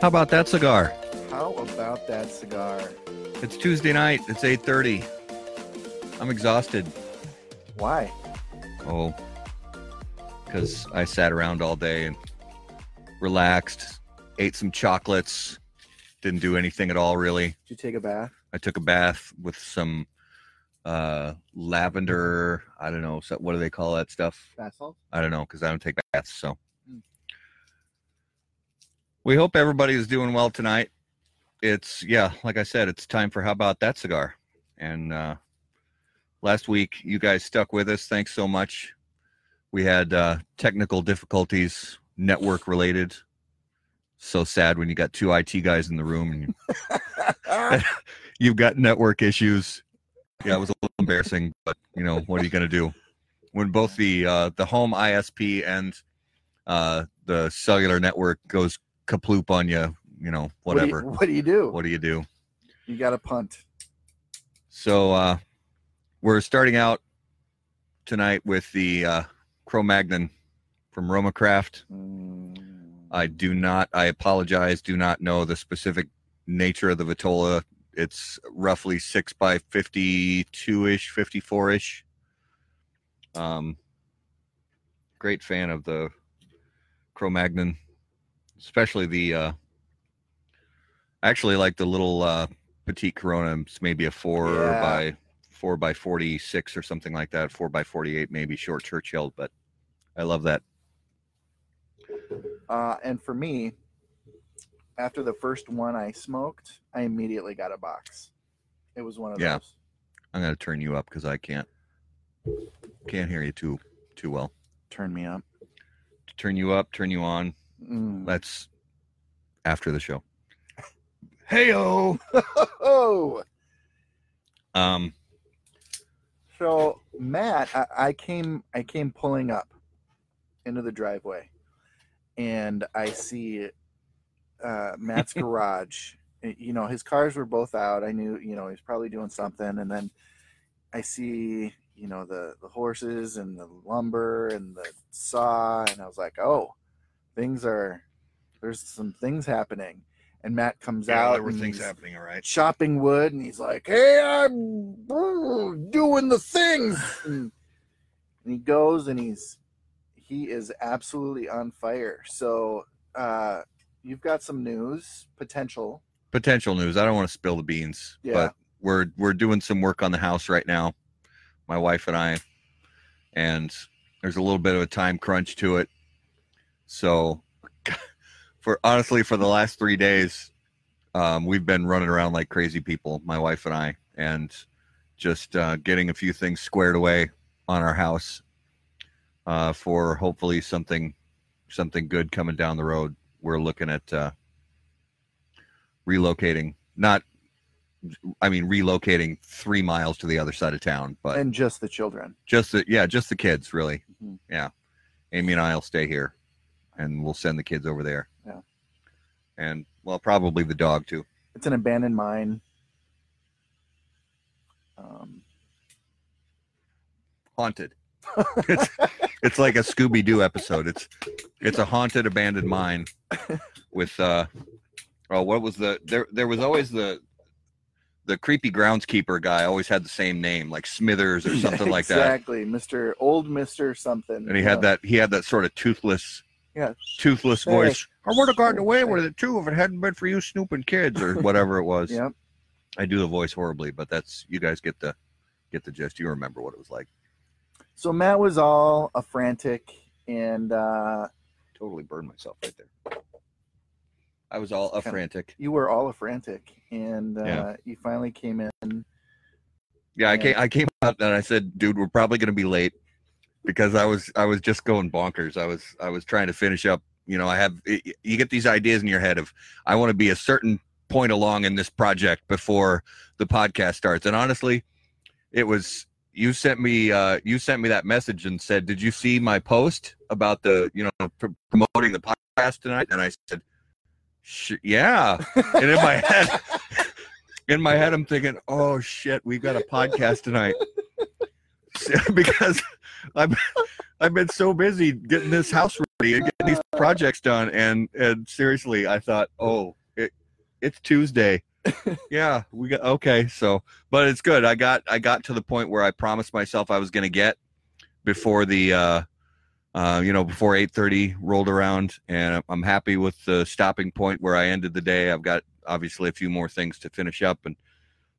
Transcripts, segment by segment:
How about that cigar? How about that cigar? It's Tuesday night. It's 8:30. I'm exhausted. Why? Oh, because I sat around all day and relaxed, ate some chocolates, didn't do anything at all really. Did you take a bath? I took a bath with some uh lavender. I don't know. What do they call that stuff? Bath salt? I don't know because I don't take baths. So. We hope everybody is doing well tonight. It's yeah, like I said, it's time for how about that cigar? And uh last week you guys stuck with us. Thanks so much. We had uh technical difficulties, network related. So sad when you got two IT guys in the room and you, you've got network issues. Yeah, it was a little embarrassing, but you know what are you going to do when both the uh, the home ISP and uh, the cellular network goes kaploop on you? You know, whatever. What do you, what do, you do? What do you do? You got to punt. So uh, we're starting out tonight with the uh, Cro-Magnon from Roma Craft. Mm, I do not. I apologize. Do not know the specific nature of the Vitola. It's roughly six by fifty-two ish, fifty-four ish. Um, great fan of the Cro-Magnon, especially the. Uh, actually, like the little uh, petite Corona. Maybe a four Yeah. by four by forty-six or something like that. Four by forty-eight, maybe short Churchill, but I love that. Uh, and for me, after the first one I smoked, I immediately got a box. It was one of Yeah. those. I'm gonna turn you up because I can't can't hear you too too well. Turn me up. Turn you up, turn you on. Mm. That's after the show. Heyo. Oh, Um. so Matt, I, I came, I came pulling up into the driveway, and I see uh, Matt's garage. You know, his cars were both out. I knew, you know, he's probably doing something, and then I see, you know, the the horses and the lumber and the saw, and I was like, oh, things are there's some things happening. And Matt comes Yeah, out. there were things happening. All right. chopping wood and he's like hey i'm doing the things and, and he goes and he's he is absolutely on fire so uh you've got some news potential Potential news. I don't want to spill the beans, Yeah. but we're we're doing some work on the house right now, my wife and I, and there's a little bit of a time crunch to it. So, for honestly, for the last three days, um, we've been running around like crazy people, my wife and I, and just uh, getting a few things squared away on our house uh, for hopefully something something good coming down the road. We're looking at uh, relocating, not, I mean, relocating three miles to the other side of town, but and just the children just the yeah, just the kids really. Mhm. Yeah, Amy and I'll stay here, and we'll send the kids over there. Yeah. and well, probably the dog too. it's an abandoned mine um Haunted. it's it's like a Scooby Doo episode. It's it's a haunted abandoned mine with uh oh what was the there there was always the the creepy groundskeeper guy always had the same name like Smithers or something like that. exactly mr old mr something And he had that he had that sort of toothless yeah toothless Hey. voice. I would have gotten away with it too if it hadn't been for you snooping kids or whatever it was. yep I do the voice horribly, but that's you guys get the get the gist. You remember what it was like. so matt was all a frantic and uh Totally burned myself right there. I was all a Kinda- frantic. you were all a frantic and uh Yeah. you finally came in Yeah, I came I came out and I said, dude, we're probably gonna be late because I was I was just going bonkers. I was I was trying to finish up. You know, I have you get these ideas in your head of I want to be a certain point along in this project before the podcast starts. And honestly, it was you sent me uh you sent me that message and said, "Did you see my post about the, you know, pr- promoting the podcast tonight?" And I said, Sh- "Yeah." And in my head in my head I'm thinking, "Oh shit, we got a podcast tonight." because I've I've been so busy getting this house ready and getting these projects done, and and seriously, I thought, oh, it it's Tuesday. yeah, we got okay. So, but it's good. I got I got to the point where I promised myself I was going to get before the uh, uh, you know before 8:30 rolled around, and I'm happy with the stopping point where I ended the day. I've got obviously a few more things to finish up, and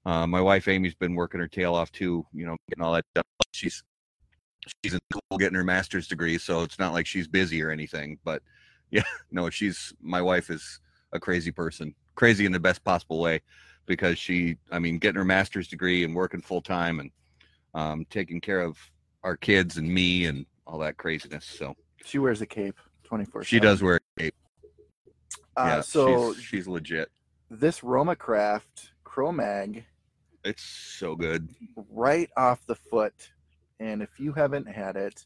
uh, my wife Amy's been working her tail off too. You know, getting all that done. She's she's in school getting her master's degree, so it's not like she's busy or anything. But yeah, no, she's my wife is a crazy person, crazy in the best possible way, because she, I mean, getting her master's degree and working full time and um, taking care of our kids and me and all that craziness. So She wears a cape 24 she does wear a cape. Uh, yeah, so she's, she's legit. this Romacraft CroMag It's so good. right off the foot. And if you haven't had it,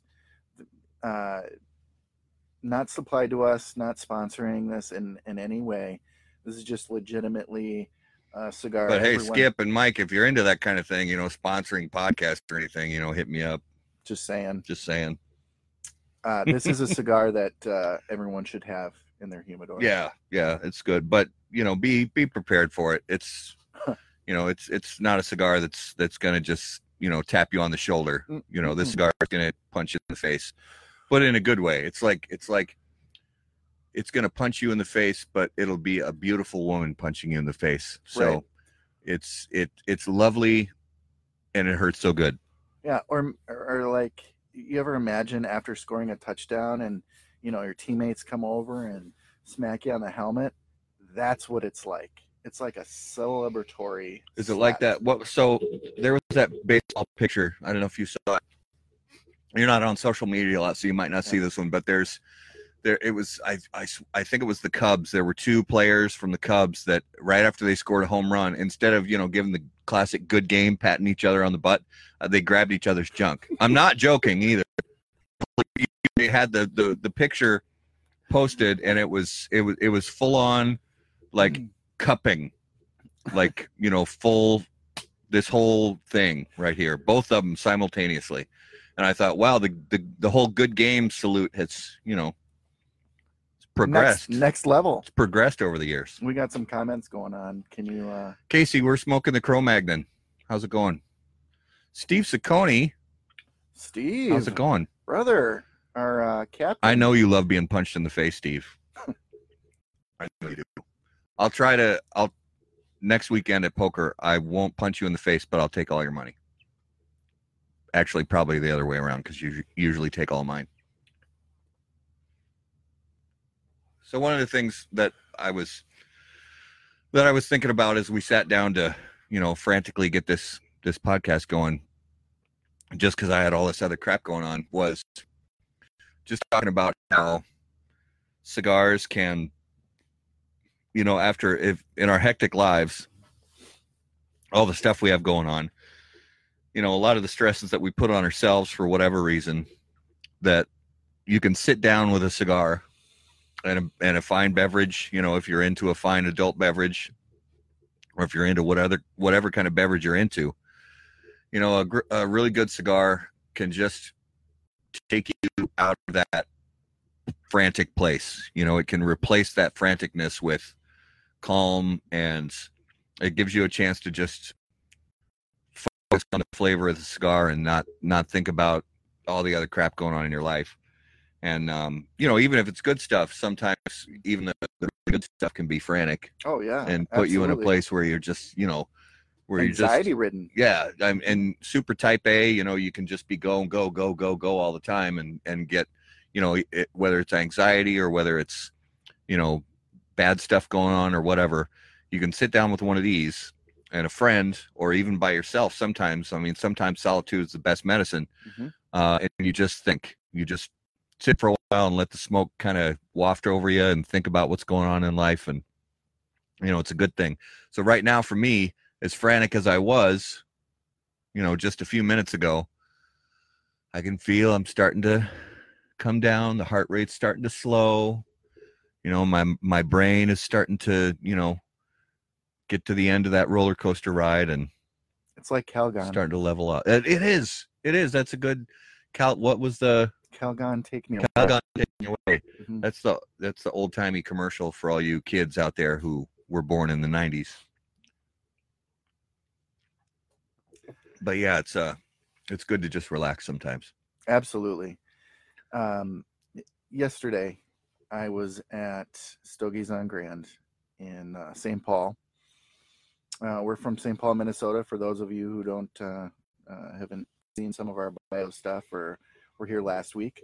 uh, not supplied to us, not sponsoring this in, in any way. This is just legitimately a cigar. But hey, everyone- Skip and Mike, if you're into that kind of thing, you know, sponsoring podcasts or anything, you know, hit me up. Just saying. Just saying. Uh, this is a cigar that uh, everyone should have in their humidor. Yeah, yeah, it's good. But you know, be be prepared for it. It's you know, it's it's not a cigar that's that's gonna just you know tap you on the shoulder. Mm, You know, this mm-mm. cigar is gonna punch you in the face, but in a good way. It's like it's like it's gonna punch you in the face, but it'll be a beautiful woman punching you in the face. So Right. it's it it's lovely, and it hurts so good. Yeah, or or like you ever imagine after scoring a touchdown and you know your teammates come over and smack you on the helmet? That's what it's like. It's like a celebratory. Is it like that? What? So there was that baseball picture. I don't know if you saw it. You're not on social media a lot, so you might not see this one. But there's there. It was I I I think it was the Cubs. There were two players from the Cubs that right after they scored a home run, instead of you know giving the classic good game, patting each other on the butt, uh, they grabbed each other's junk. I'm not joking either. They had the the the picture posted, and it was it was it was full on like Mm. Cupping like you know full this whole thing right here both of them simultaneously. And i thought wow the the, the whole good game salute has you know it's progressed. Next, next level. it's progressed over the years. We got some comments going on. Can you? uh casey we're smoking the cro-magnon how's it going? Steve Saccone, Steve, how's it going? Brother, our uh, captain. i know you love being punched in the face steve. I know you do i'll try to i'll next weekend at poker i won't punch you in the face but i'll take all your money. Actually probably the other way around because you usually take all mine. So one of the things that i was that i was thinking about as we sat down to you know frantically get this this podcast going just because i had all this other crap going on was just talking about how cigars can you know after if in our hectic lives all the stuff we have going on you know a lot of the stresses that we put on ourselves for whatever reason that you can sit down with a cigar and a, and a fine beverage you know if you're into a fine adult beverage or if you're into whatever whatever kind of beverage you're into you know a, gr- a really good cigar can just take you out of that frantic place. You know it can replace that franticness with calm and it gives you a chance to just focus on the flavor of the cigar and not not think about all the other crap going on in your life. And um, you know even if it's good stuff sometimes even the, the good stuff can be frantic oh yeah, and put you in a place where you're just you know where you're just anxiety ridden. yeah I'm, and super type a you know you can just be go and go go go go all the time and and get you know it, whether it's anxiety or whether it's you know bad stuff going on or whatever you can sit down with one of these and a friend or even by yourself sometimes i mean sometimes solitude is the best medicine Mhm. uh, and you just think you just sit for a while and let the smoke kind of waft over you and think about what's going on in life and you know it's a good thing so right now for me as frantic as i was you know just a few minutes ago i can feel i'm starting to come down the heart rate's starting to slow you know my my brain is starting to you know get to the end of that roller coaster ride and It's like Calgon. starting to level up it, it is it is that's a good Cal, what was the Calgon, take me away. Calgon taking away? Mhm. That's the that's the old timey commercial for all you kids out there who were born in the '90s. But yeah, it's uh, it's good to just relax sometimes. Absolutely. Um, yesterday, I was at Stogies on Grand in uh, St. Paul. Uh, we're from St. Paul, Minnesota. For those of you who don't uh, uh, haven't seen some of our bio stuff, or were here last week,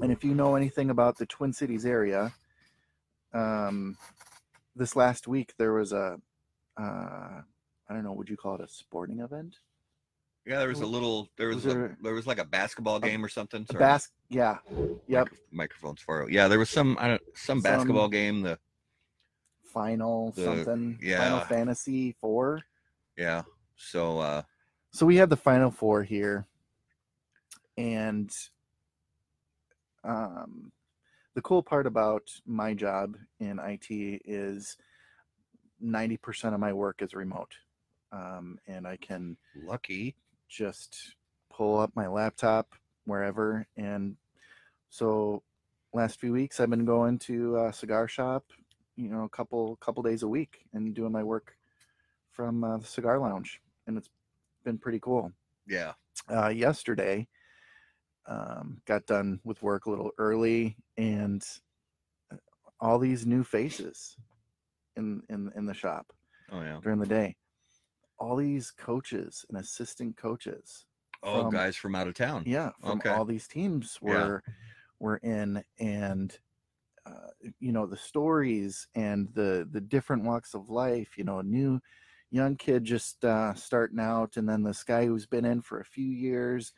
and if you know anything about the Twin Cities area, um, this last week there was a uh, I don't know, would you call it a sporting event? Yeah, there was a little there was, was a, there- there was like a basketball game or something. Sorry. bas- yeah, yep. Micro- microphone's far. Yeah, there was some I don't, some Some- basketball game. The final The- something final fantasy four yeah. So uh, so we have the final four here and um the cool part about my job in it is 90% of my work is remote um, and i can lucky. Just pull up my laptop wherever and so last few weeks i've been going to a cigar shop you know a couple couple days a week and doing my work from uh, the cigar lounge and it's been pretty cool Yeah. uh, yesterday um, got done with work a little early and uh, all these new faces in in in the shop Oh yeah. during the day all these coaches and assistant coaches Oh, From- guys from out of town. yeah from Okay. all these teams Yeah. were were in and uh, you know the stories and the the different walks of life you know a new young kid just uh, starting out and then this guy who's been in for a few years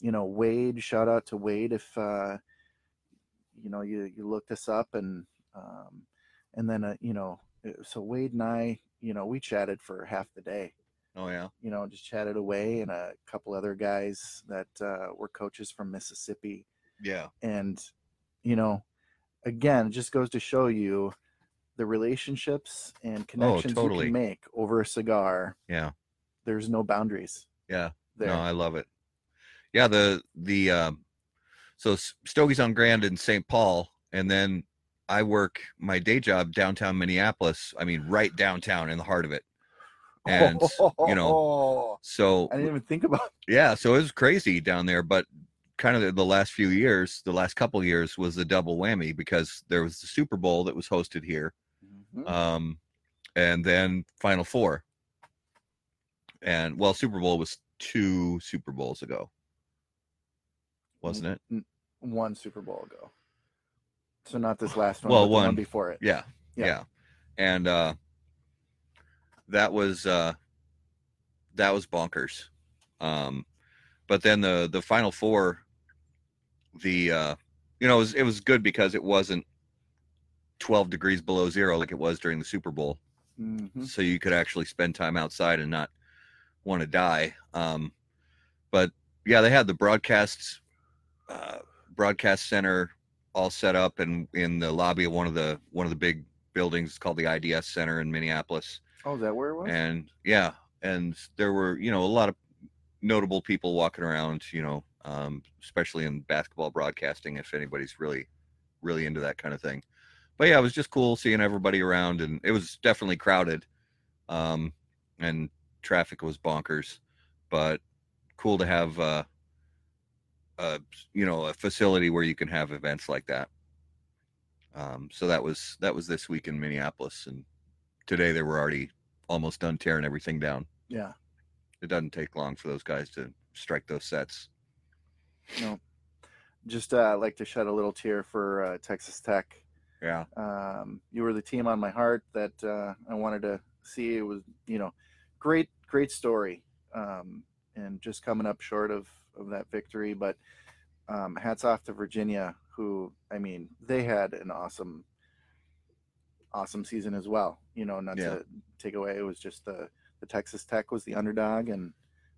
you know wade shout out to wade if uh you know you you looked us up and um and then uh, you know uh, so wade and i you know we chatted for half the day Oh yeah. you know, just chatted away, and a couple other guys that uh, were coaches from Mississippi. Yeah. And, you know, again, it just goes to show you the relationships and connections you Oh, totally. can make over a cigar. Yeah. There's no boundaries Yeah. there. No, I love it. Yeah, the the um so Stogie's on Grand in St. Paul, and then I work my day job downtown Minneapolis. I mean, right downtown in the heart of it. And you know, so I didn't even think about. yeah, so it was crazy down there, but kind of the, the last few years, the last couple years was the double whammy because there was the Super Bowl that was hosted here, Mhm. um, and then Final Four. And well, Super Bowl was two Super Bowls ago, wasn't it? One Super Bowl ago. So not this last one, Well, but the one one. before it. Yeah, Yeah. yeah, and uh, that was uh, that was bonkers. Um, but then the the Final Four, the uh, you know, it was, it was good because it wasn't twelve degrees below zero like it was during the Super Bowl. Mhm. so you could actually spend time outside and not want to die. Um, but yeah, they had the broadcast uh, broadcast center all set up and in the lobby of one of the one of the big buildings called the IDS Center in Minneapolis. Oh, is that where it was? And yeah, and there were you know a lot of notable people walking around. You know, um, especially in basketball broadcasting, if anybody's really really into that kind of thing. But yeah, it was just cool seeing everybody around, and it was definitely crowded, um, and traffic was bonkers. But cool to have, uh, a you know, a facility where you can have events like that. Um, so that was that was this week in Minneapolis, and today they were already almost done tearing everything down. yeah. It doesn't take long for those guys to strike those sets. No. Just uh, like to shed a little tear for uh, Texas Tech. Yeah, Um, you were the team on my heart that uh, I wanted to see. It was, you know, great, great story, um, and just coming up short of of that victory. But um, hats off to Virginia, who I mean, they had an awesome, awesome season as well. You know, not Yeah. to take away, it was just the the Texas Tech was the underdog, and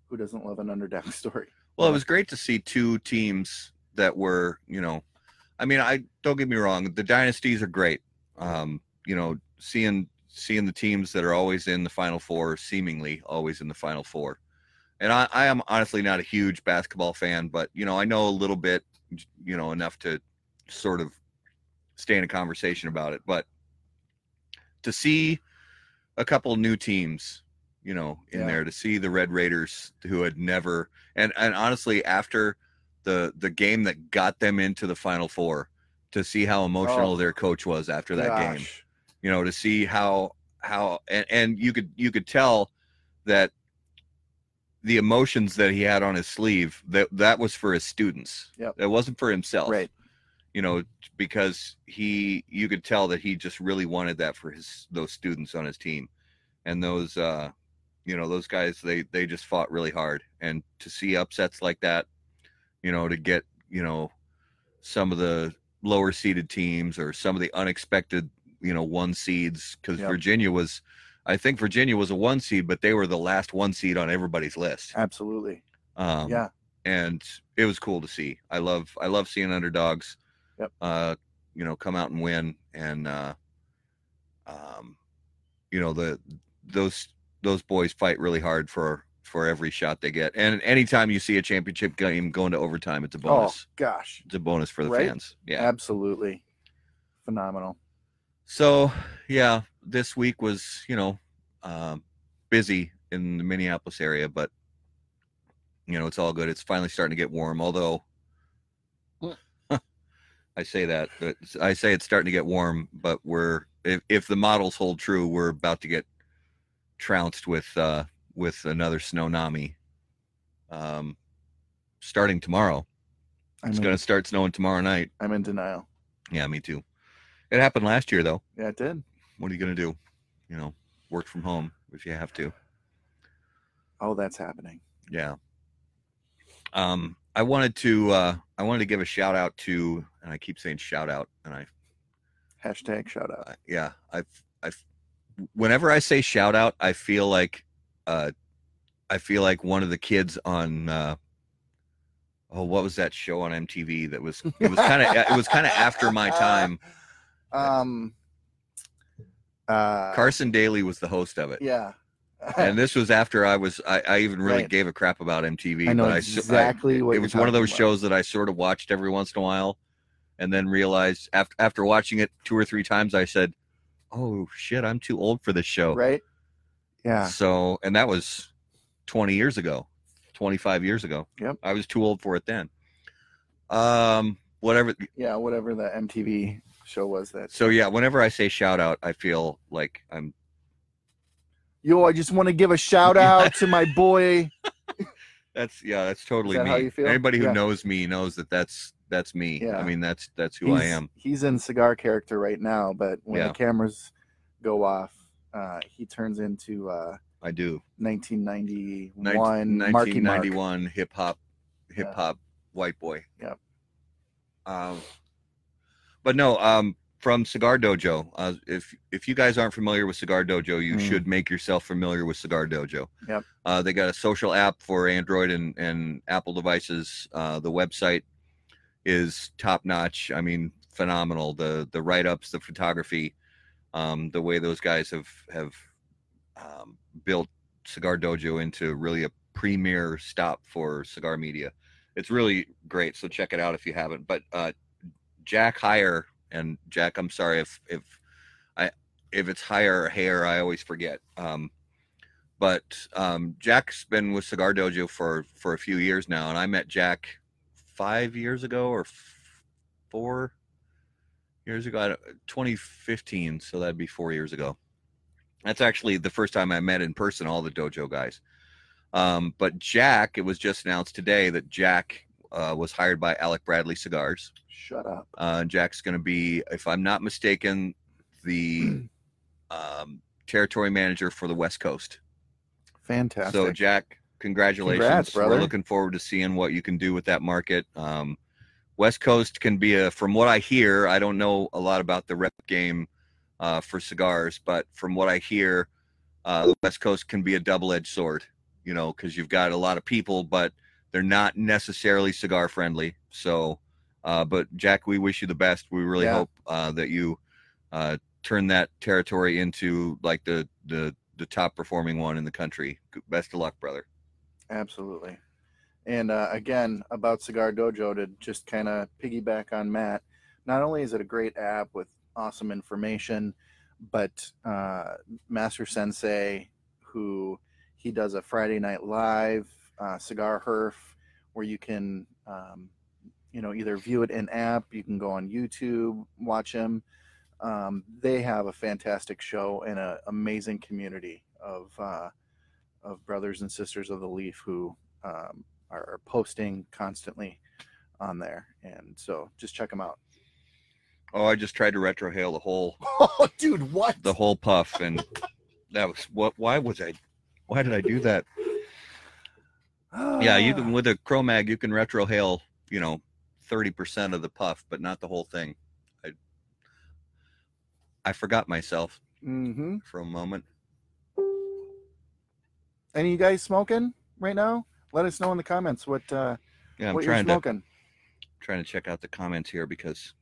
who doesn't love an underdog story? Well, it was great to see two teams that were, you know, I mean, I don't get me wrong, the dynasties are great. Um, you know, seeing seeing the teams that are always in the final four, seemingly always in the final four, and I, I am honestly not a huge basketball fan, but you know, I know a little bit, you know, enough to sort of stay in a conversation about it. But to see a couple new teams, you know, in Yeah. there, to see the Red Raiders who had never and and honestly after the the game that got them into the Final Four, to see how emotional Oh. their coach was after that game you know to see how how and, and you could you could tell that the emotions that he had on his sleeve that that was for his students Yeah, it wasn't for himself Right. You know because he you could tell that he just really wanted that for his those students on his team and those uh you know those guys they they just fought really hard and to see upsets like that you know to get you know some of the lower seeded teams or some of the unexpected you know one seeds because Yep. virginia was i think virginia was a one seed but they were the last one seed on everybody's list Absolutely. um yeah. and it was cool to see. I love I love seeing underdogs, Yep. uh, you know, come out and win, and uh, um, you know the those those boys fight really hard for for every shot they get. And anytime you see a championship game going to overtime, it's a bonus. Oh gosh. It's a bonus for the Right? fans. Yeah. Absolutely. Phenomenal. So yeah, this week was you know um, busy in the Minneapolis area, but you know it's all good. It's finally starting to get warm. Although I say that, I say it's starting to get warm, but we're if if the models hold true, we're about to get trounced with uh, with another snowami. Um, starting tomorrow. I'm It's going to start snowing tomorrow night. I'm in denial. Yeah, me too. It happened last year though. Yeah, it did. what are you going to do? You know, work from home if you have to. Oh, that's happening. Yeah. Um, I wanted to uh, I wanted to give a shout out to, and I keep saying shout out, and I, Hashtag shout out. I yeah, I've I've whenever I say shout out, I feel like uh, I feel like one of the kids on uh, oh, what was that show on MTV that was it was kind of it was kind of after my time. Um. Uh, Carson Daly was the host of it. Yeah. And this was after I was I, I even really Right. gave a crap about MTV. I know but I, I- exactly what it was one of those about. shows that I sort of watched every once in a while, and then realized after after watching it two or three times, I said, "Oh shit, I'm too old for this show." right. Yeah. So, and that was 20 years ago, 25 years ago. Yep. I was too old for it then. Um, whatever. Yeah. Whatever the MTV show was that. So yeah, whenever I say shout out, I feel like I'm. Yo, I just want to give a shout out to my boy. That's yeah, that's totally that me. how you feel? Anybody who Yeah. knows me knows that that's that's me. Yeah. I mean, that's that's who I am. He's in cigar character right now, but when Yeah. the cameras go off, uh, he turns into uh, I do. 1991 Marky Mark. 1991 hip hop hip Yeah. hop white boy. Yep. Um, but no, um, from Cigar Dojo. Uh, if if you guys aren't familiar with Cigar Dojo, you Mm. should make yourself familiar with Cigar Dojo. Yep. Uh, they got a social app for Android and and Apple devices. Uh, the website is top notch. I mean, phenomenal. The the write ups, the photography, um, the way those guys have have um, built Cigar Dojo into really a premier stop for cigar media. It's really great. So check it out if you haven't. But uh, Jack Hire and Jack, I'm sorry if if I if it's higher or Hair, I always forget. Um, but um, Jack's been with Cigar Dojo for for a few years now, and I met Jack five years ago or f- four years ago, I don't- 2015. So that'd be four years ago. That's actually the first time I met in person all the dojo guys. Um, but Jack, it was just announced today that Jack uh, was hired by Alec Bradley Cigars. Shut up. Uh, Jack's going to be, if I'm not mistaken, the um, territory manager for the West Coast. Fantastic. So, Jack, congratulations. Congrats, brother. We're looking forward to seeing what you can do with that market. Um, West Coast can be a, from what I hear, I don't know a lot about the rep game uh, for cigars, but from what I hear, uh, the West Coast can be a double edged sword, you know, because you've got a lot of people, but they're not necessarily cigar friendly. So, uh, but Jack, we wish you the best. We really Yeah. hope uh, that you uh, turn that territory into like the, the, the top performing one in the country. Best of luck, brother. Absolutely. And uh, again, about Cigar Dojo, to just kind of piggyback on Matt, not only is it a great app with awesome information, but uh, Master Sensei, who he does a Friday Night Live uh, Cigar Herf, where you can, um, you know, either view it in app, you can go on YouTube, watch him. Um, they have a fantastic show and an amazing community of uh, of brothers and sisters of the Leaf who um, are, are posting constantly on there, and so just check them out. Oh, I just tried to retrohale the whole Oh, dude, what? the whole puff, and that was what. Why was I? Why did I do that? Yeah, you can with a CroMag, you can retrohale, you know, thirty percent of the puff, but not the whole thing. I I forgot myself Mm-hmm. for a moment. Any of you guys smoking right now? Let us know in the comments what uh, Yeah, I'm what you're trying to smoking. trying to check out the comments here because,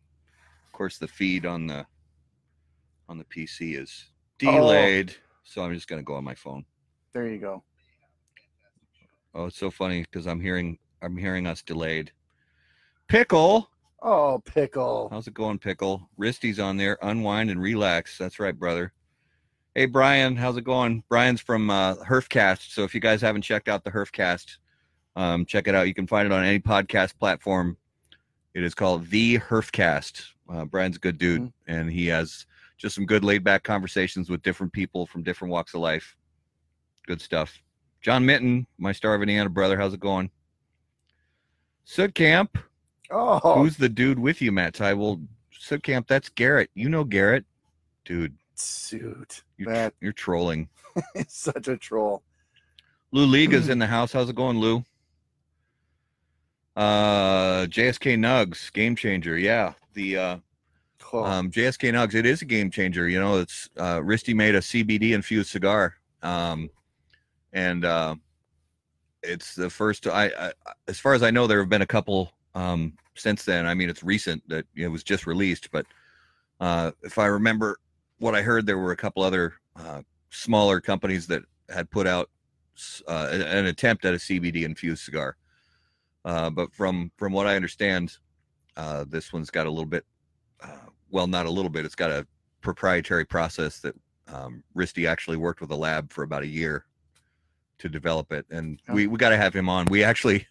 of course, the feed on the on the PC is Oh. delayed. So I'm just gonna go on my phone. There you go. Oh, it's so funny because I'm hearing I'm hearing us delayed. Pickle, Oh, pickle. how's it going, Pickle? Risty's on there. Unwind and relax. That's right, brother. Hey, Brian, how's it going? Brian's from uh, Herfcast. So if you guys haven't checked out the Herfcast, um, check it out. You can find it on any podcast platform. It is called the Herfcast. Uh, Brian's a good dude, Mhm. and he has just some good laid back conversations with different people from different walks of life. Good stuff. John Minton, my Star of Indiana brother, how's it going? Soot Camp, Oh, who's the dude with you, Matt I will. Soot Camp, that's Garrett. You know Garrett, dude. suit. You're, That you're trolling. such a troll. Lou Liga's in the house. How's it going, Lou? Uh, JSK Nugs, game changer. Yeah, the uh, Oh, um, JSK Nugs. It is a game changer. You know, it's uh, Risty made a CBD infused cigar, um, and uh, it's the first. I, I, as far as I know, there have been a couple um, since then. I mean, it's recent that it was just released, but uh, if I remember what I heard, there were a couple other uh, smaller companies that had put out uh, an attempt at a CBD infused cigar. Uh, but from from what I understand, uh, this one's got a little bit, uh, well, not a little bit. It's got a proprietary process that um, Risty actually worked with a lab for about a year to develop it, and Oh. we we got to have him on. We actually,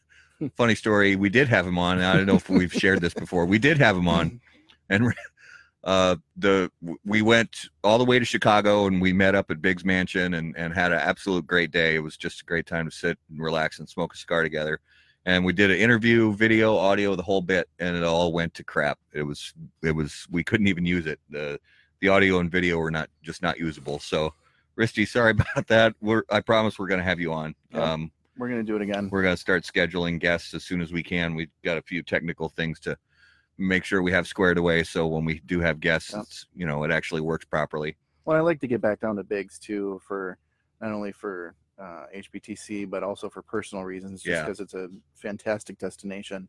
funny story, we did have him on. and I don't know if we've shared this before. We did have him on, and uh the we went all the way to chicago and we met up at big's mansion and and had an absolute great day it was just a great time to sit and relax and smoke a cigar together and we did an interview video audio the whole bit and it all went to crap it was it was we couldn't even use it the the audio and video were not just not usable so risty sorry about that we're i promise we're going to have you on Yeah. um We're gonna do it again. we're going to start scheduling guests as soon as we can. We've got a few technical things to make sure we have squared away. So when we do have guests, Yeah. it's, you know, it actually works properly. Well, I like to get back down to Bigs too, for not only for uh, HBTC but also for personal reasons, just Yeah. because it's a fantastic destination,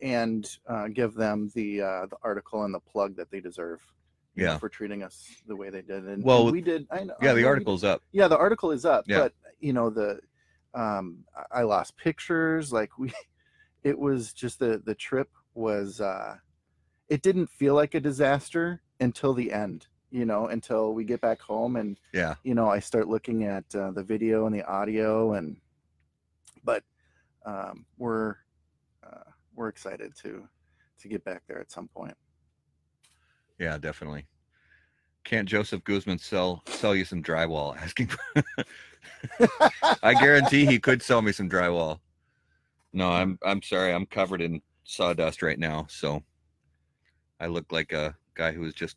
and uh, give them the uh, the article and the plug that they deserve. know, Yeah. for treating us the way they did. And, Well, we did. I know. Yeah, the article's up. yeah the article is up Yeah. but you know the um i lost pictures like we it was just the the trip was uh it didn't feel like a disaster until the end you know until we get back home and Yeah. you know i start looking at uh, the video and the audio and but um we're uh, we're excited to to get back there at some point Yeah, definitely. Can't Joseph Guzman sell sell you some drywall? Asking. I guarantee he could sell me some drywall. No, I'm I'm sorry. I'm covered in sawdust right now, so I look like a guy who was just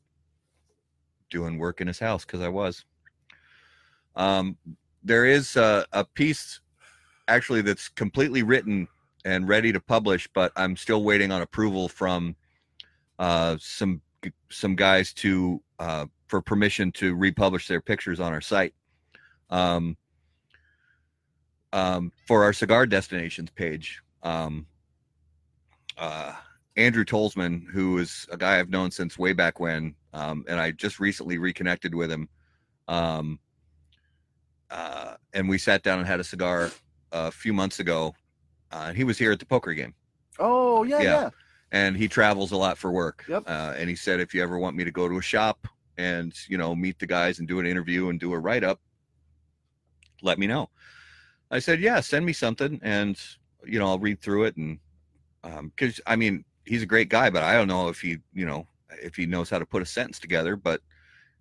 doing work in his house because I was. Um, there is a, a piece actually that's completely written and ready to publish, but I'm still waiting on approval from uh, some some guys to uh, for permission to republish their pictures on our site um, um, for our cigar destinations page. Um, uh, Andrew Tolsman, who is a guy I've known since way back when, um, and I just recently reconnected with him. Um, uh, and we sat down and had a cigar a few months ago. Uh, he was here at the poker game, Oh yeah, Yeah. yeah. and he travels a lot for work. Yep. Uh, and he said, if you ever want me to go to a shop and you know meet the guys and do an interview and do a write up, let me know. I said, yeah, send me something, and you know I'll read through it and because I mean he's a great guy, but I don't know if he you know if he knows how to put a sentence together, but.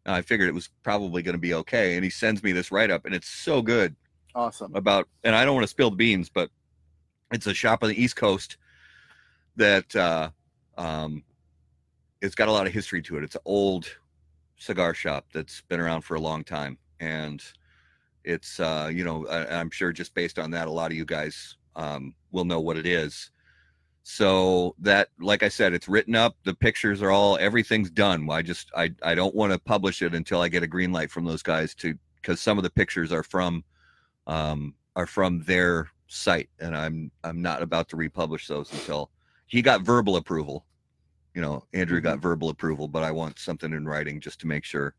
I figured it was probably going to be okay, and he sends me this write up, and it's so good Awesome. about and I don't want to spill the beans, but it's a shop on the East Coast that uh um it's got a lot of history to it. It's an old cigar shop that's been around for a long time. And it's uh, you know, I, I'm sure just based on that, a lot of you guys um will know what it is. So that like I said, it's written up, the pictures are all everything's done. I just I I don't want to publish it until I get a green light from those guys to because some of the pictures are from um, are from their site, and I'm I'm not about to republish those until he got verbal approval. You know, Andrew got verbal approval, but I want something in writing just to make sure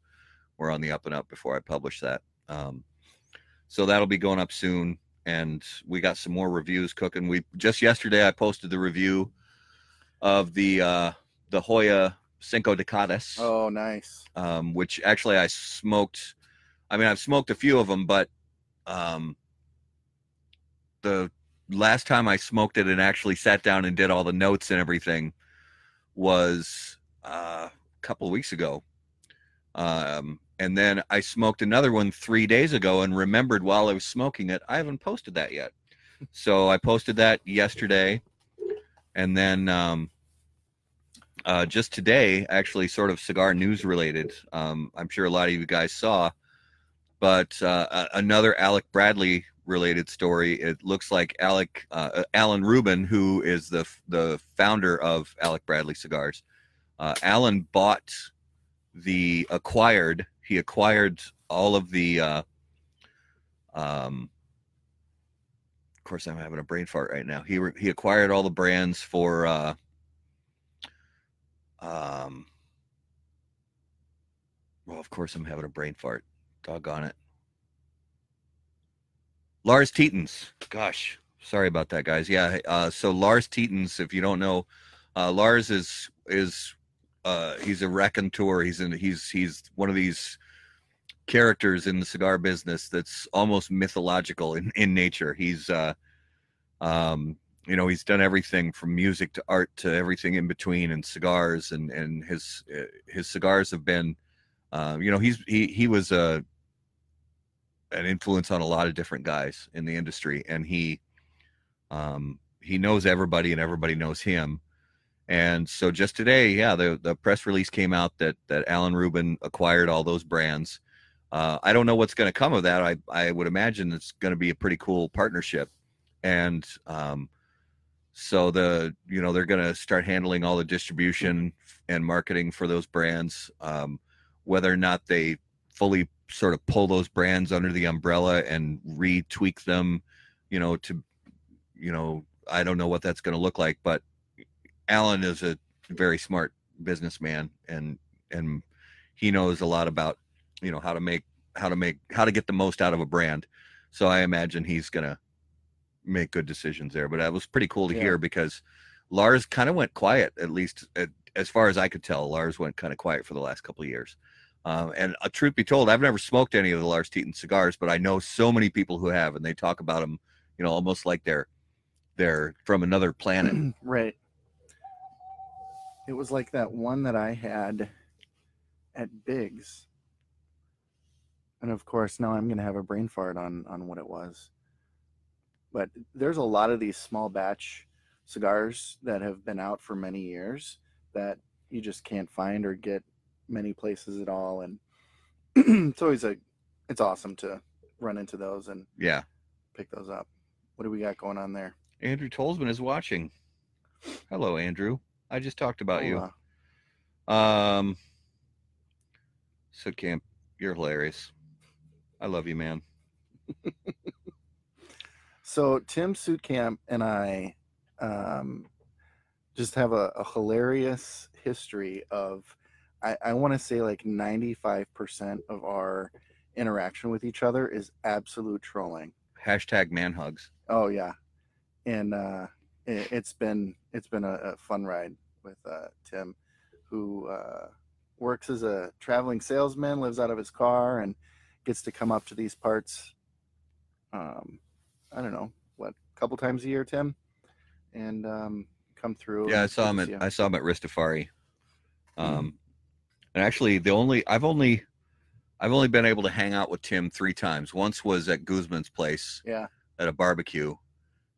we're on the up and up before I publish that. Um, so that'll be going up soon, and we got some more reviews cooking. We just yesterday I posted the review of the uh, the Hoya Cinco de Cadas Oh, nice. um, which actually I smoked. I mean, I've smoked a few of them, but um, the last time I smoked it and actually sat down and did all the notes and everything was uh, a couple of weeks ago. Um, and then I smoked another one three days ago and remembered while I was smoking it, I haven't posted that yet. So I posted that yesterday. And then um, uh, just today, actually, sort of cigar news related. Um, I'm sure a lot of you guys saw, but uh, another Alec Bradley related story. It looks like Alec uh, Alan Rubin, who is the the founder of Alec Bradley Cigars. Uh, Alan bought the acquired. He acquired all of the. Uh, um, of course, I'm having a brain fart right now. He he acquired all the brands for. Uh, um, well, of course, I'm having a brain fart. Doggone it. Lars Tetens. Gosh, sorry about that, guys. Yeah. Uh, so Lars Tetens, if you don't know, uh, Lars is is uh, he's a raconteur. He's in he's he's one of these characters in the cigar business that's almost mythological in, in nature. He's uh, um, you know he's done everything from music to art to everything in between and cigars and and his uh, his cigars have been uh, you know he's he he was a an influence on a lot of different guys in the industry and he um he knows everybody and everybody knows him. And so just today yeah the the press release came out that that Alan Rubin acquired all those brands. Uh I don't know what's going to come of that. I I would imagine it's going to be a pretty cool partnership. And um so the you know they're going to start handling all the distribution and marketing for those brands um whether or not they fully sort of pull those brands under the umbrella and retweak them you know to you know i don't know what that's going to look like but alan is a very smart businessman and and he knows a lot about you know how to make how to make how to get the most out of a brand so i imagine he's going to make good decisions there but that was pretty cool to Yeah. hear because lars kind of went quiet at least at, as far as i could tell lars went kind of quiet for the last couple of years um, and uh, truth be told, I've never smoked any of the Lars Teton cigars, but I know so many people who have, and they talk about them, you know, almost like they're they're from another planet. right. It was like that one that I had at Biggs. And of course, now I'm going to have a brain fart on on what it was. But there's a lot of these small batch cigars that have been out for many years that you just can't find or get many places at all and it's always a it's awesome to run into those and yeah, pick those up. What do we got going on there? Andrew Tolsman is watching. Hello, Andrew. I just talked about you. Um, so Camp, you're hilarious. I love you, man. So Tim Suitcamp and I um, just have a, a hilarious history of I, I want to say like 95% of our interaction with each other is absolute trolling. hashtag man hugs. Oh yeah, and uh, it, it's been it's been a, a fun ride with uh, Tim, who uh, works as a traveling salesman, lives out of his car, and gets to come up to these parts. Um, I don't know what, a couple times a year, Tim, and um, come through. Yeah, I saw him at see I saw him at Ristafari. Mhm. Um, and actually, the only I've only I've only been able to hang out with Tim three times. Once was at Guzman's place Yeah, at a barbecue,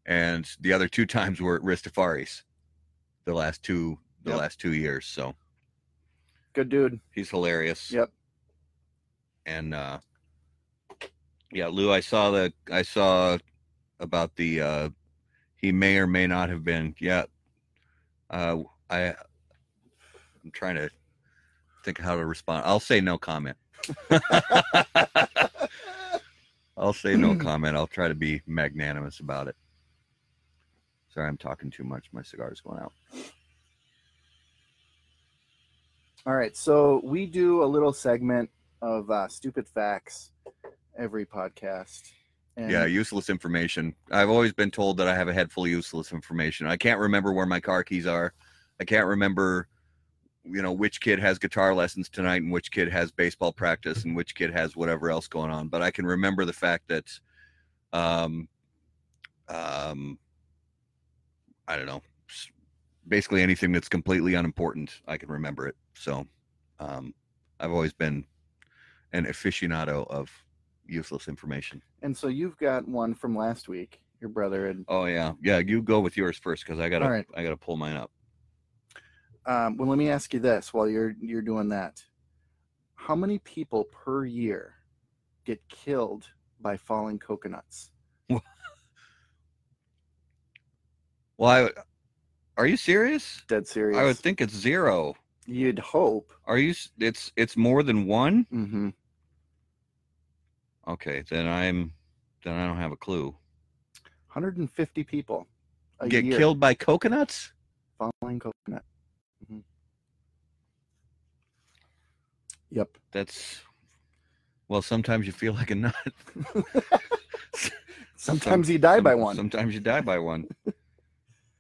and the other two times were at Ristafari's. The last two the Yep. last two years. So good dude. he's hilarious. Yep. And uh, yeah, Lou, I saw the I saw about the uh, he may or may not have been. Yeah, uh, I I'm trying to think how to respond. I'll say no comment. I'll say no comment. I'll try to be magnanimous about it. Sorry, I'm talking too much. My cigar's going out. All right, so we do a little segment of uh, stupid facts every podcast. And Yeah, useless information. I've always been told that I have a head full of useless information. I can't remember where my car keys are. I can't remember, you know, which kid has guitar lessons tonight and which kid has baseball practice and which kid has whatever else going on. But I can remember the fact that, um, um, I don't know, basically anything that's completely unimportant, I can remember it. So, um, I've always been an aficionado of useless information. And so you've got one from last week. Your brother and Oh yeah, yeah. You go with yours first because I gotta, right. I gotta pull mine up. Um, well, let me ask you this while you're you're doing that: How many people per year get killed by falling coconuts? Well, I, are you serious? Dead serious. I would think it's zero. You'd hope. Are you? It's it's more than one. Mm-hmm. Okay, then I'm, then I don't have a clue. 150 people a Get year killed by coconuts? falling coconut. Hmm Yep. That's, well, sometimes you feel like a nut. Sometimes you die by one. Sometimes you die by one. of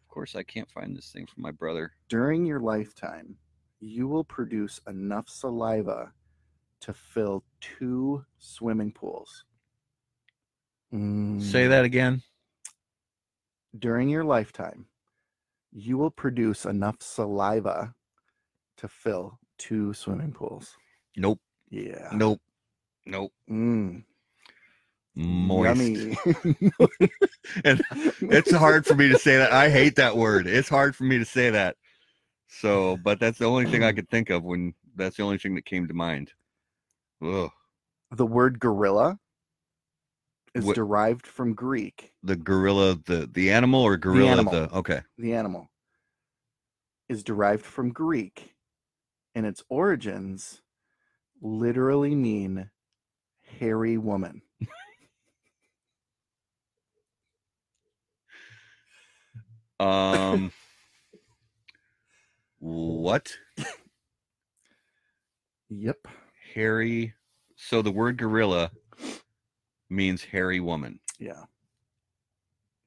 course, I can't find this thing for my brother. During your lifetime, you will produce enough saliva to fill two swimming pools. Say Mm. that again. During your lifetime, you will produce enough saliva to fill two swimming pools. Nope. Yeah. Nope. Nope. Mm. Moist. Yummy. And it's hard for me to say that. I hate that word. It's hard for me to say that. So, but that's the only thing I could think of when that's the only thing that came to mind. Ugh. the word gorilla is What- derived from Greek. The gorilla, the the animal or gorilla, animal. the okay. The animal is derived from Greek, and its origins literally mean hairy woman. Um, what Yep. hairy? So the word gorilla means hairy woman. Yeah.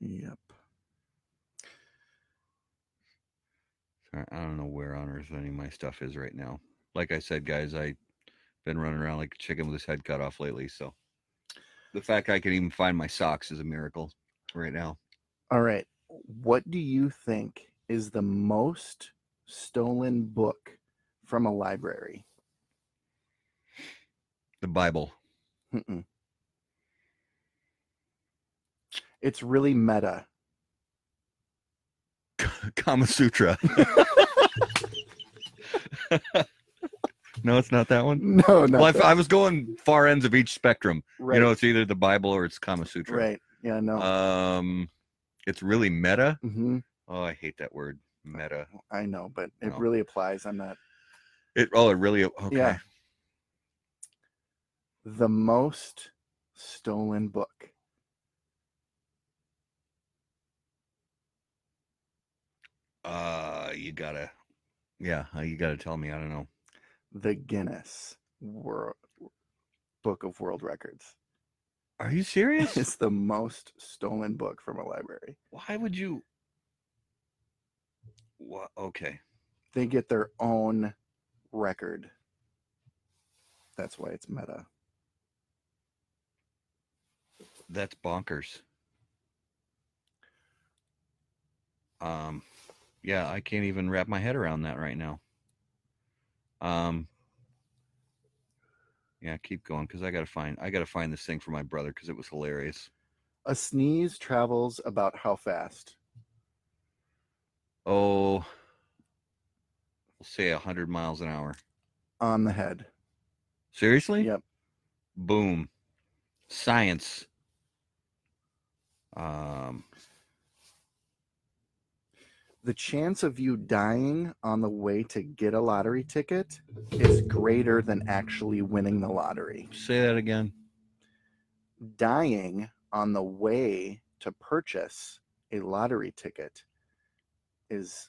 Yep. Sorry, I don't know where on earth any of my stuff is right now. Like I said, guys, I've been running around like a chicken with his head cut off lately. So the fact I can even find my socks is a miracle right now. All right. What do you think is the most stolen book from a library? The Bible. Mm-mm. It's really meta. Kama Sutra. no, it's not that one. No, no. Well, I, I was going far ends of each spectrum. right. You know, it's either the Bible or it's Kama Sutra. right. Yeah, no. Um, it's really meta. Mm-hmm. Oh, I hate that word, meta. I know, but it No. really applies. I'm not It. Oh, it really. Okay. Yeah. the most stolen book. Uh, you gotta. Yeah, uh, you gotta tell me. I don't know. The Guinness World Book of World Records. Are you serious? It's the most stolen book from a library. Why would you? What? Okay. They get their own record. That's why it's meta. That's bonkers. Um, yeah, I can't even wrap my head around that right now. Um, yeah, keep going because I gotta find I gotta find this thing for my brother because it was hilarious. A sneeze travels about how fast? Oh, we'll say a hundred miles an hour. On the head. Seriously? Yep. Boom. Science. Um, The chance of you dying on the way to get a lottery ticket is greater than actually winning the lottery. say that again. Dying on the way to purchase a lottery ticket is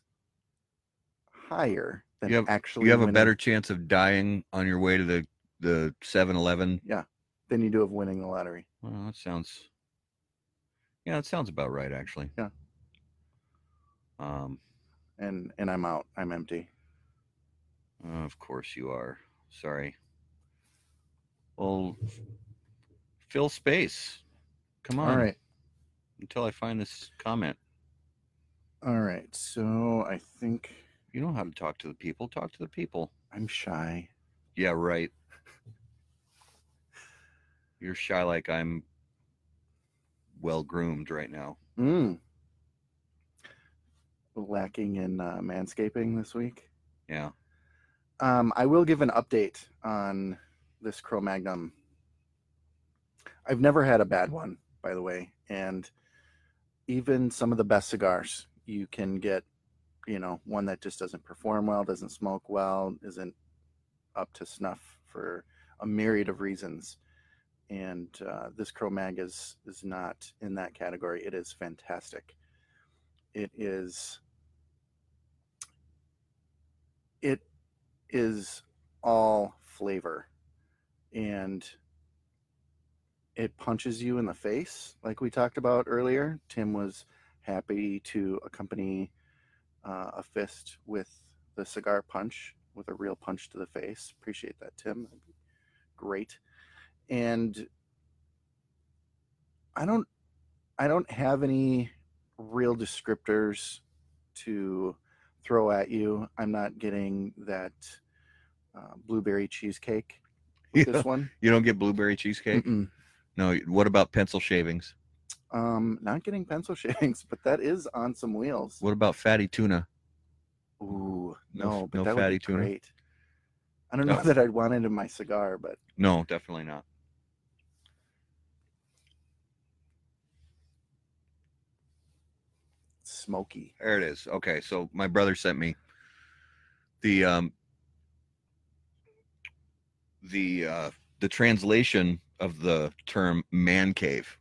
higher than You have- actually You have a better chance of dying on your way to the the 7-Eleven. than you do of winning the lottery. Well, that sounds. Yeah, that sounds about right, actually. Yeah. Um, And and I'm out. I'm empty. of course you are. Sorry. Well, fill space. Come on. All right. Until I find this comment. All right. So I think You know how to talk to the people. Talk to the people. I'm shy. Yeah, right. You're shy like I'm well groomed right now. Mm. Lacking in uh, manscaping this week. Yeah. Um, I will give an update on this CroMagnon. I've never had a bad one, by the way, and even some of the best cigars, you can get, you know, one that just doesn't perform well, doesn't smoke well, isn't up to snuff for a myriad of reasons. And uh, this CroMag is is not in that category. It is fantastic. It is. It is all flavor. And it punches you in the face like we talked about earlier. Tim was happy to accompany uh, a fist with the cigar punch with a real punch to the face. Appreciate that tim. Great. And i don't i don't have any real descriptors to throw at you i'm not getting that uh, blueberry cheesecake with Yeah. this one You don't get blueberry cheesecake? Mm-mm. No. What about pencil shavings? Um, not getting pencil shavings, but that is on some wheels. What about fatty tuna? Ooh, No- no, but no that would fatty be tuna? great. I don't know No. that I'd want it in my cigar, but No, definitely not. Smoky. There it is. Okay, so my brother sent me the um the uh the translation of the term man cave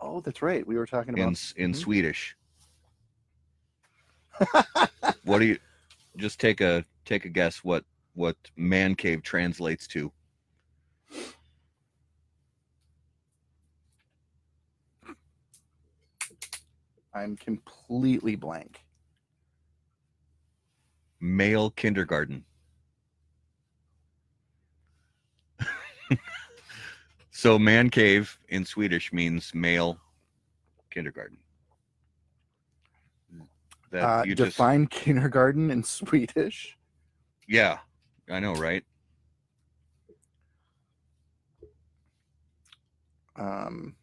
Oh, that's right. We were talking in about s- in Mhm. Swedish. What do you just take a take a guess what what man cave translates to? I'm completely blank. Male kindergarten. so man cave in Swedish means male kindergarten. That Uh, you just define kindergarten in Swedish. yeah, I know, right? Um,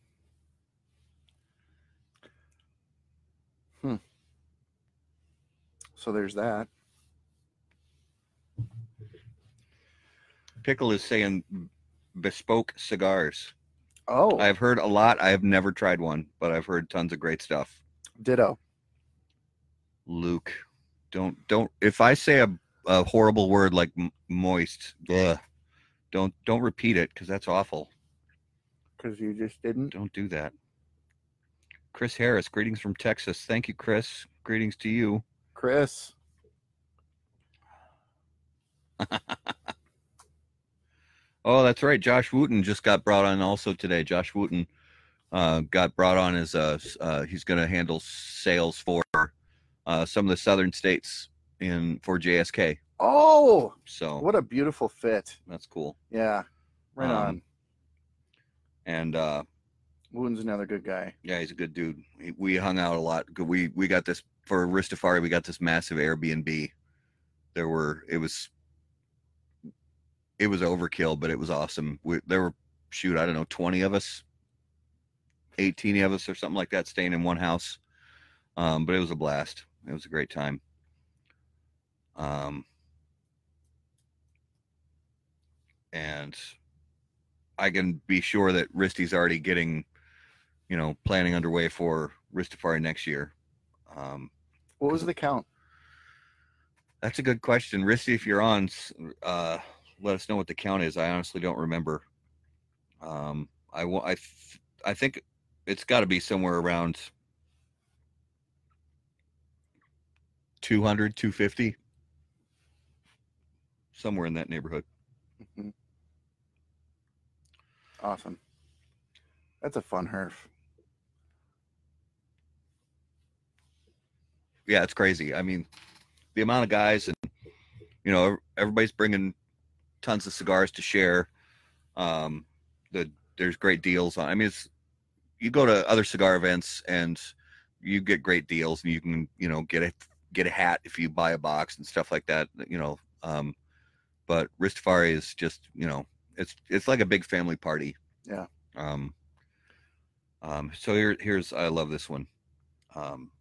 So there's that. Pickle is saying bespoke cigars. Oh, I've heard a lot. I have never tried one, but I've heard tons of great stuff. ditto. Luke, don't don't. If I say a, a horrible word like moist, ugh, don't don't repeat it because that's awful. Because you just didn't. Don't do that. Chris Harris, greetings from Texas. Thank you, Chris. Greetings to you. Chris. Oh, that's right. Josh Wooten just got brought on also today. Josh Wooten uh, got brought on as a, uh, he's going to handle sales for uh, some of the southern states in for JSK. Oh, So what a beautiful fit. that's cool. Yeah, right Um, on. And uh, Wooten's another good guy. yeah, he's a good dude. We hung out a lot. We we got this for Ristafari. We got this massive Airbnb. There were it was it was overkill, but it was awesome. We, there were shoot, I don't know, twenty of us, eighteen of us, or something like that, staying in one house. Um, but it was a blast. It was a great time. Um, and I can be sure that Risty's already getting, you know, planning underway for Ristafari next year. Um, What was the count? that's a good question, Risty. If you're on, uh, let us know what the count is. I honestly don't remember. Um, I I I think it's got to be somewhere around 200, 250, somewhere in that neighborhood. Mhm. Awesome. That's a fun herf. Yeah, it's crazy. I mean, the amount of guys and you know everybody's bringing tons of cigars to share. Um, the there's great deals on. I mean, it's you go to other cigar events and you get great deals, and you can you know get a get a hat if you buy a box and stuff like that. You know, um, but Ristafari is just you know it's it's like a big family party. Yeah. Um. Um. So here here's I love this one. Um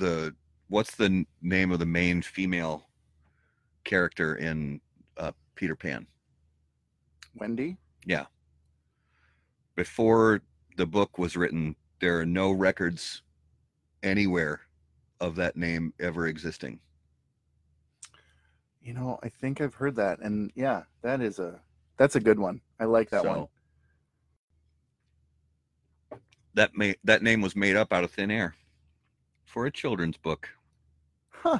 the what's the name of the main female character in uh, Peter Pan? Wendy? Yeah. Before the book was written, there are no records anywhere of that name ever existing. You know, I think I've heard that. And yeah, that is a that's a good one. I like that one. That may that name was made up out of thin air for a children's book. Huh.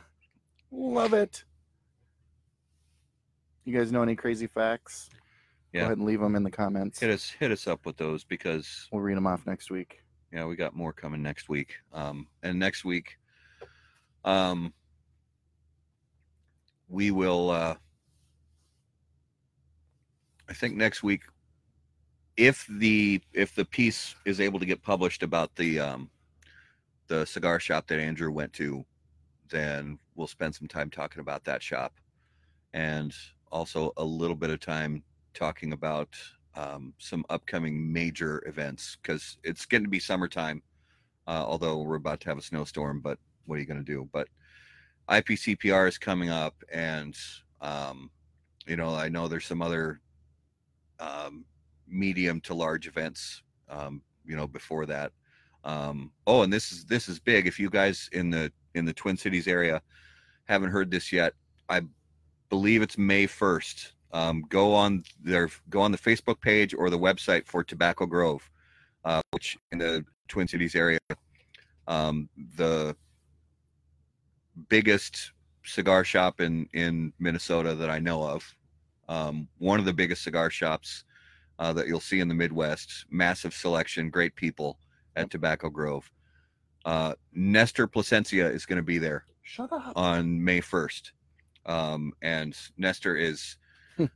Love it. You guys know any crazy facts? Yeah. Go ahead and leave them in the comments. Hit us hit us up with those because We'll read them off next week. yeah we got more coming next week um and next week um we will uh i think next week if the if the piece is able to get published about the um the cigar shop that andrew went to then we'll spend some time talking about that shop and also a little bit of time talking about um, some upcoming major events because it's getting to be summertime. Uh, although we're about to have a snowstorm, but what are you going to do? But IPCPR is coming up, and um, you know I know there's some other um, medium to large events. Um, you know before that. Um, oh, and this is this is big. If you guys in the in the Twin Cities area haven't heard this yet, I believe it's May 1st. Um, go on their go on the Facebook page or the website for Tobacco Grove, uh, which in the Twin Cities area, um, the biggest cigar shop in in Minnesota that I know of. Um, one of the biggest cigar shops uh, that you'll see in the Midwest. Massive selection, great people at Tobacco Grove. Uh, Nestor Plasencia is going to be there Shut up. on May 1st. Um, and Nestor is,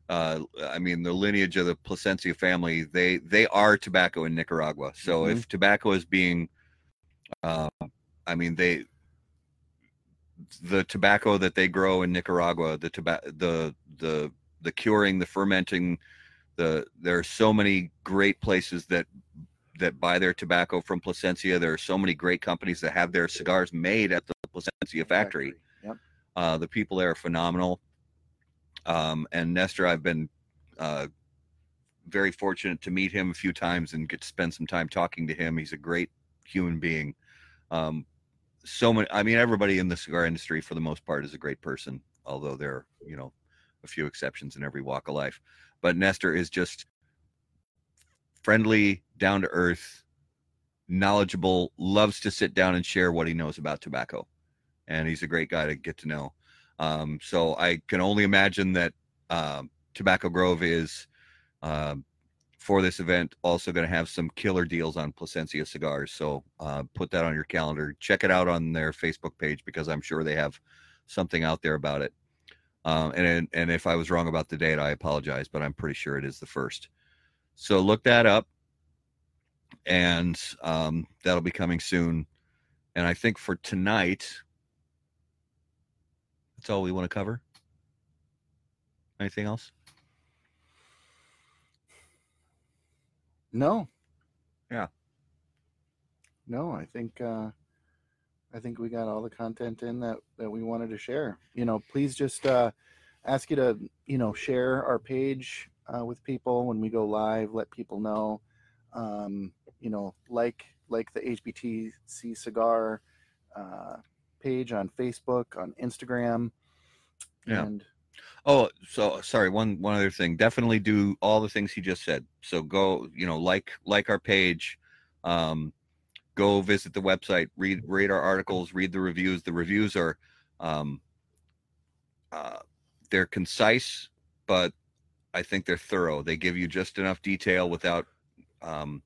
uh, I mean, the lineage of the Plasencia family, they, they are tobacco in Nicaragua. So if tobacco is being, uh, I mean, they, the tobacco that they grow in Nicaragua, the tobacco, the, the, the curing, the fermenting, the, there are so many great places that, that buy their tobacco from Plasencia. There are so many great companies that have their cigars made at the Plasencia factory. Yep. Uh, the people there are phenomenal. Um, and Nestor, I've been uh, very fortunate to meet him a few times and get to spend some time talking to him. He's a great human being. Um, so many, I mean, everybody in the cigar industry, for the most part, is a great person, although there are, you know, a few exceptions in every walk of life. But Nestor is just friendly, down to earth, knowledgeable, loves to sit down and share what he knows about tobacco and he's a great guy to get to know. Um, so I can only imagine that um, Tobacco Grove is uh, for this event also going to have some killer deals on Plasencia cigars. So uh, put that on your calendar. Check it out on their Facebook page because I'm sure they have something out there about it. Um, and and if I was wrong about the date, I apologize, but I'm pretty sure it is the first. So look that up, and um, that'll be coming soon. And I think for tonight, that's all we want to cover. Anything else? No. Yeah. No, I think uh I think we got all the content in that that we wanted to share. You know, please just uh ask you to, you know, share our page uh, with people when we go live, let people know. Um, you know, like like the HBTC cigar uh page on Facebook, on Instagram. Yeah. And Oh, so sorry. One one other thing. Definitely do all the things he just said. So go, you know, like like our page, um, go visit the website, read read our articles, read the reviews. The reviews are, um, uh, they're concise, but I think they're thorough. They give you just enough detail without um,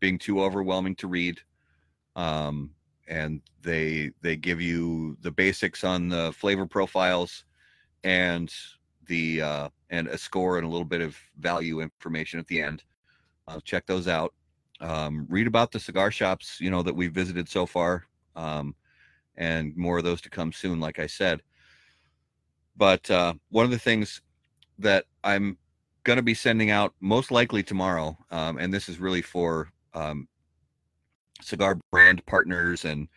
being too overwhelming to read. Um, and they they give you the basics on the flavor profiles and the uh, and a score and a little bit of value information at the end. Uh, check those out. Um, read about the cigar shops you know that we've visited so far, um, and more of those to come soon. Like I said, but uh, one of the things that I'm going to be sending out most likely tomorrow, um, and this is really for um, cigar brand partners and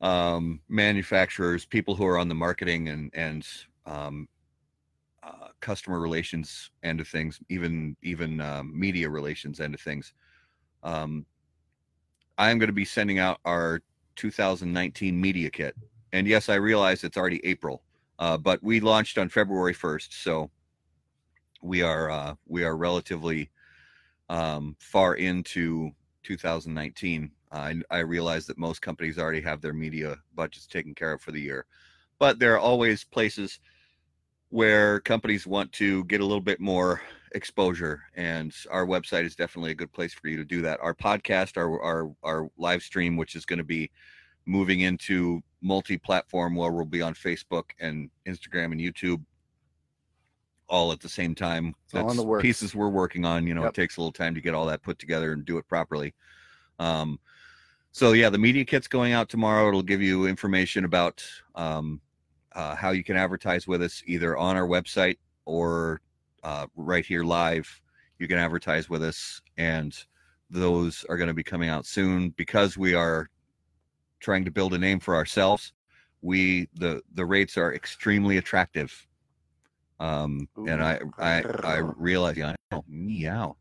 um, manufacturers, people who are on the marketing and and um, uh, customer relations end of things, even even um, media relations end of things. Um, I am going to be sending out our 2019 media kit, and yes, I realize it's already April, uh, but we launched on February 1st, so we are uh, we are relatively um, far into 2019. I, I realize that most companies already have their media budgets taken care of for the year, but there are always places where companies want to get a little bit more exposure and our website is definitely a good place for you to do that our podcast our our, our live stream which is going to be moving into multi-platform where we'll be on facebook and instagram and youtube all at the same time It's all in the works. pieces we're working on you know Yep. it takes a little time to get all that put together and do it properly um so yeah the media kit's going out tomorrow it'll give you information about um uh, how you can advertise with us either on our website or uh, right here live. You can advertise with us, and those are going to be coming out soon because we are trying to build a name for ourselves. We the the rates are extremely attractive, um, and I I I realize yeah, I know, meow.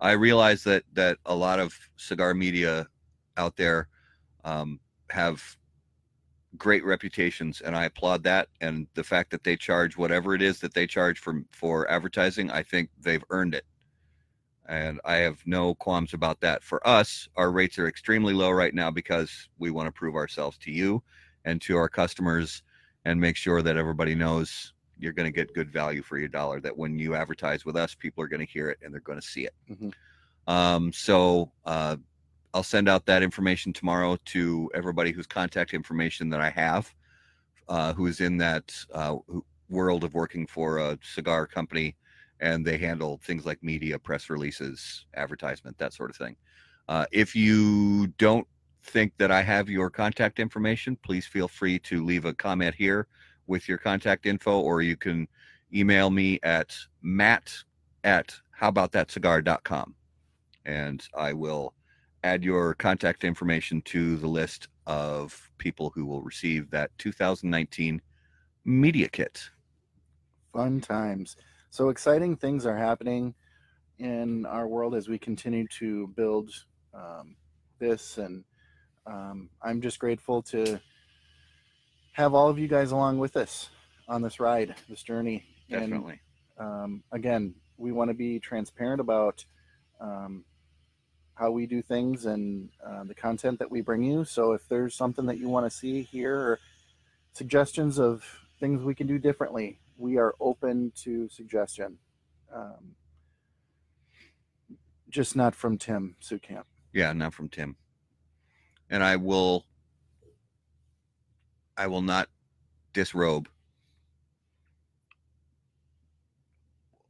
I realize that that a lot of cigar media out there um, have great reputations and I applaud that and the fact that they charge whatever it is that they charge for for advertising I think they've earned it. And I have no qualms about that. For us our rates are extremely low right now because we want to prove ourselves to you and to our customers and make sure that everybody knows you're going to get good value for your dollar that when you advertise with us people are going to hear it and they're going to see it Mhm. um, so uh, I'll send out that information tomorrow to everybody whose contact information that I have, uh, who is in that uh, world of working for a cigar company, and they handle things like media, press releases, advertisement, that sort of thing. Uh, if you don't think that I have your contact information, please feel free to leave a comment here with your contact info, or you can email me at matt at howaboutthatcigar.com and I will add your contact information to the list of people who will receive that 2019 media kit. fun times. So exciting things are happening in our world as we continue to build um, this, and um, I'm just grateful to have all of you guys along with us on this ride, this journey. And Definitely. um, again, we want to be transparent about um, how we do things and uh, the content that we bring you. So if there's something that you want to see here or suggestions of things we can do differently, we are open to suggestion. Um, just not from Tim Sukamp. Yeah, not from Tim. And I will I will not disrobe.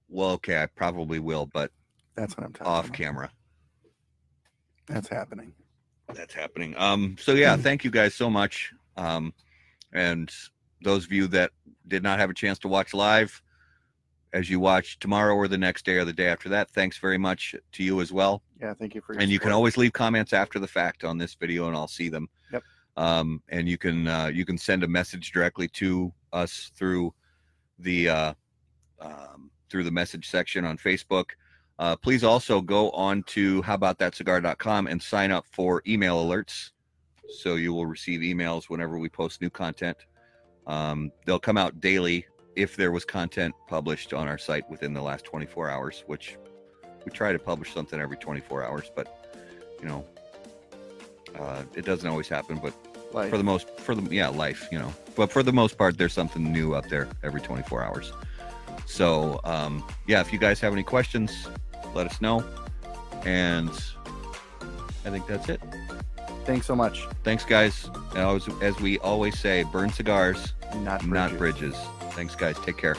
Well, okay, I probably will, but That's what I'm talking off about. camera. That's happening. That's happening. Um so yeah, thank you guys so much. Um and those of you that did not have a chance to watch live as you watch tomorrow or the next day or the day after that, thanks very much to you as well. Yeah, thank you for your and you can always leave comments after the fact on this video and i'll see them. Um, and you can uh, you can send a message directly to us through the uh, um, through the message section on facebook. Uh, please also go on to howaboutthatcigar.com and sign up for email alerts. So you will receive emails whenever we post new content. Um, they'll come out daily if there was content published on our site within the last 24 hours which we try to publish something every 24 hours but you know uh, it doesn't always happen but Life. for the most for the yeah life you know. But for the most part there's something new up there every 24 hours. So um yeah if you guys have any questions let us know. And i think that's it. Thanks so much. thanks guys. And as, as we always say burn cigars Not not bridges. bridges. Thanks guys. Take care